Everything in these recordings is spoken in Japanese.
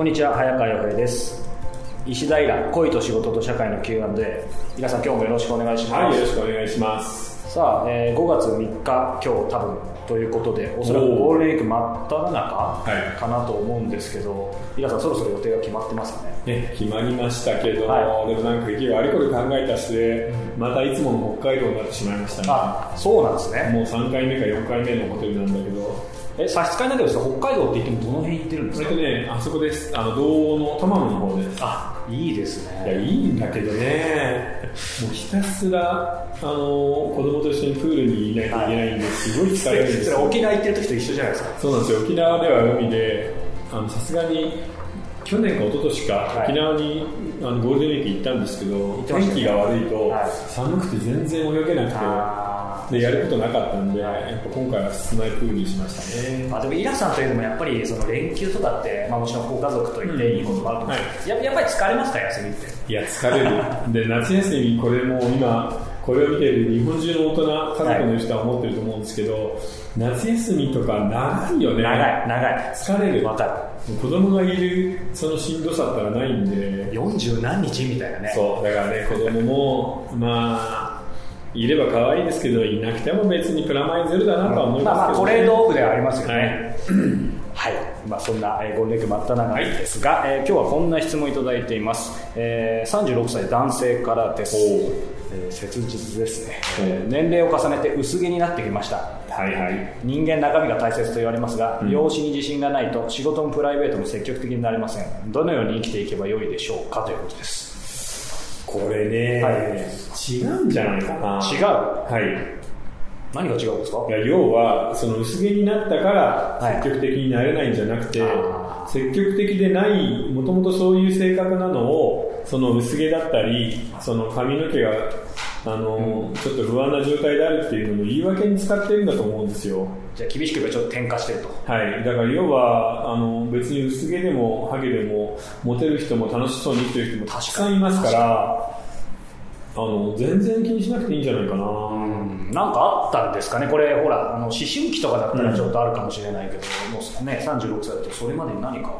こんにちは早川洋平です。石平恋と仕事と社会の Q&A 皆さん今日もよろしくお願いします。はいよろしくお願いします。さあ、えー、5月3日今日多分ということでおそらくゴールデンウィーク真っ只中かなと思うんですけど、皆さんそろそろ予定が決まってますかね？ね決まりましたけど、はい、でもなんか結局あれこれ考えた末またいつもの北海道になってしまいましたね。あそうなんですね。もう3回目か4回目のホテルなんだけどえ差し支えないけど北海道って言ってもどの辺行ってるんですか？ねあそこです。あの道央のトマムの方です。あいいですね。いやいいんだけどね。もうひたすらあの子供と一緒にプールにいないといけないんですごい疲れるんですよ。沖縄行ってる時と一緒じゃないですか？そうなんですよ。沖縄では海でさすがに去年か一昨年か、沖縄にあのゴールデンウィーク行ったんですけど、天気が悪いと、寒くて全然泳げなくて、でやることなかったんで、やっぱ今回は室内プールにしましたね。まあ、でもイラさんというのもやっぱりその連休とかって、まあ、もちろんご家族といっていいこともあると思う。んですけど、うんはい、ややっぱり疲れますか休みって？いや疲れる。で夏休みこれも今これを見ている日本中の大人家族の人は思ってると思うんですけど、はい、夏休みとか長いよね。長い長い。疲れる。わかる。子供がいるそのしんどさったらないんで。40何日みたいなね。そうだからね子供もまあいれば可愛いですけど、いなくても別にプラマイゼロだなとは思いますけど、ね、まあまあトレードオフではありますよね。はい、はい、まあ、そんな、えー、ゴールデンウィーク真っ只中で。すが、はい、えー、今日はこんな質問いただいています、えー、36歳男性からです、えー、切実ですね、えー、年齢を重ねて薄毛になってきました。はいはい、人間中身が大切と言われますが、うん、容姿に自信がないと仕事もプライベートも積極的になれません。どのように生きていけばよいでしょうかということですこれね、はい、違うんじゃないかな。違う？はい。何が違うんですか？いや要はその薄毛になったから積極的になれないんじゃなくて、はい、積極的でないもともとそういう性格なのをその薄毛だったりその髪の毛があの、うん、ちょっと不安な状態であるっていうのも言い訳に使ってるんだと思うんですよ。じゃあ厳しく言えばちょっと転化してると。はい。だから要はあの別に薄毛でもハゲでもモテる人も楽しそうに生きてる人もたくさんいますからあの全然気にしなくていいんじゃないかな、うん、なんかあったんですかね？これほらあの思春期とかだったらちょっとあるかもしれないけど、うん、もうね36歳だとそれまでに何か。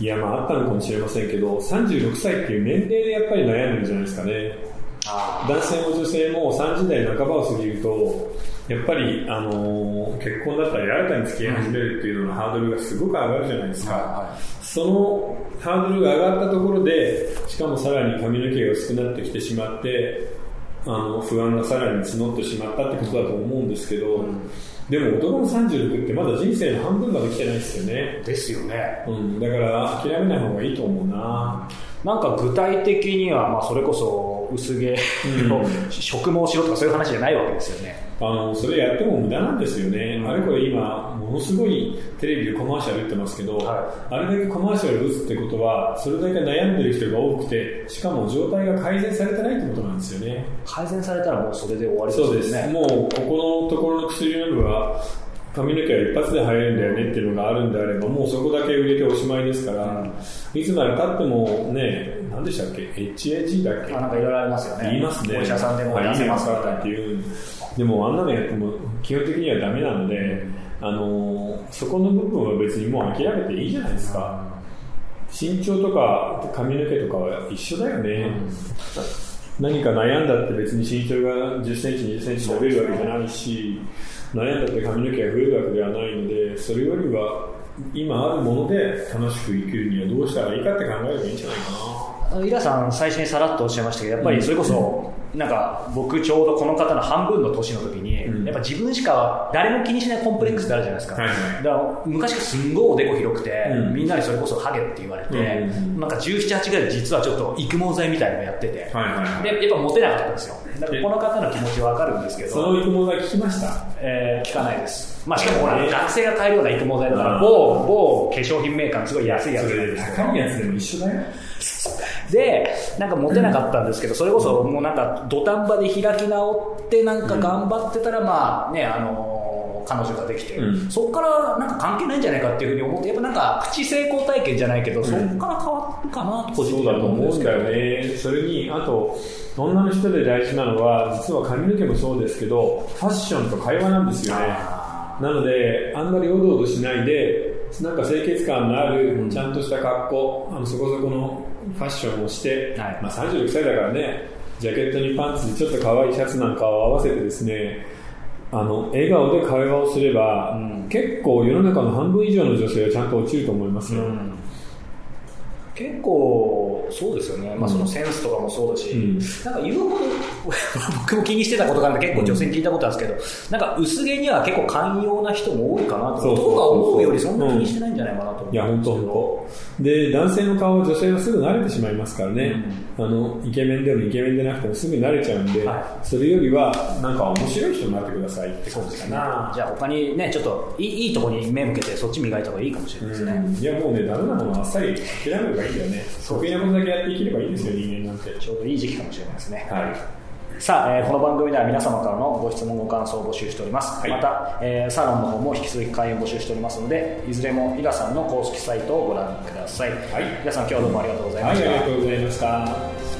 いやまああったのかもしれませんけど36歳っていう年齢でやっぱり悩むんじゃないですかね男性も女性も30代半ばを過ぎるとやっぱり、あのー、結婚だったり新たに付き合い始めるっていうののハードルがすごく上がるじゃないですか、はいはい、そのハードルが上がったところでしかもさらに髪の毛が薄くなってきてしまってあの不安がさらに募ってしまったってことだと思うんですけど、うん、でも男の36ってまだ人生の半分ができてないですよね。ですよね、うん、だから諦めない方がいいと思うな、なんか具体的には、まあ、それこそ薄毛の植毛しろとかそういう話じゃないわけですよね。あのそれやっても無駄なんですよね、うん、あれこれ今、ものすごいテレビでコマーシャル打ってますけど、はい、あれだけコマーシャル打つってことは、それだけ悩んでる人が多くて、しかも状態が改善されてないってことなんですよね。改善されたらもうそれで終わりですね。そうです。もうここのところの薬の部は髪の毛は一発で生えるんだよねっていうのがあるんであれば、もうそこだけ売れておしまいですから、うん、いつまでたってもね、何でしたっけ ?HAG だっけ？あなんかいろいろありますよね。言いますね。お医者さんでも出せますからっていう。でもあんなのやっても基本的にはダメなので、あのー、そこの部分は別にもう諦めていいじゃないですか。身長とか髪の毛とかは一緒だよね。うん何か悩んだって別に身長が10センチ、20センチ伸びるわけじゃないし、悩んだって髪の毛が増えるわけではないので、それよりは今あるもので楽しく生きるにはどうしたらいいかって考えればいいんじゃないかな。イラさん、最初にさらっとおっしゃいましたけど、やっぱりそれこそ、なんか僕ちょうどこの方の半分の年の時に、やっぱ自分しか誰も気にしないコンプレックスってあるじゃないですか。だから昔からすんごいおでこ広くて、みんなにそれこそハゲって言われて、なんか17、8ぐらいで実はちょっと育毛剤みたいなのやってて、で、やっぱモテなかったんですよ。だからこの方の気持ちわかるんですけど。その育毛剤聞きました？えー、聞かないです。まあしかもほら、学生が買えるような育毛剤だから、某、某化粧品メーカーのすごい安いやつですけど。高いやつでも一緒だよ。で、なんかモテなかったんですけど、それこそもうなんか土壇場で開き直ってなんか頑張ってたら、まあね、あの、彼女ができて、うん、そこからなんか関係ないんじゃないかっていうふうに思って、やっぱなんかプチ成功体験じゃないけど、うん、そこから変わるかなと個人的に思うんだよね。それに、あと、女の人で大事なのは、実は髪の毛もそうですけど、ファッションと会話なんですよね。なので、あんまりおどおどしないで、なんか清潔感のある、ちゃんとした格好、あのそこそこのファッションをして、はい、まあ、36歳だからね、ジャケットにパンツにちょっと可愛いシャツなんかを合わせてですね、あの笑顔で会話をすれば、うん、結構世の中の半分以上の女性はちゃんと落ちると思いますよ。うん。結構そうですよね、まあ、そのセンスとかもそうだし、うん、なんか言うほど 僕も気にしてたことがあるんで結構女性に聞いたことあるんですけど、なんか薄毛には結構寛容な人も多いかなと男が思うよりそんな気にしてないんじゃないかなと思ういや本当本当。で男性の顔は女性はすぐ慣れてしまいますからね、うん、あのイケメンでもイケメンでなくてもすぐ慣れちゃうんで、はい、それよりはなんか面白い人になってくださいって感じかじゃあ他にねちょっといいいいところに目向けてそっち磨いた方がいいかもしれないですね、うん、いやもうねダメなものはあっさり諦めればいいんだよね。得意なことだけやっていければいいんですよ人間なんて。ちょうどいい時期かもしれないですね。はいさあ、えー、この番組では皆様からのご質問ご感想を募集しております、はい、また、えー、サロンの方も引き続き会員を募集しておりますのでいずれも伊賀さんの公式サイトをご覧ください、はい、皆さん今日はどうもありがとうございました、はい、ありがとうございました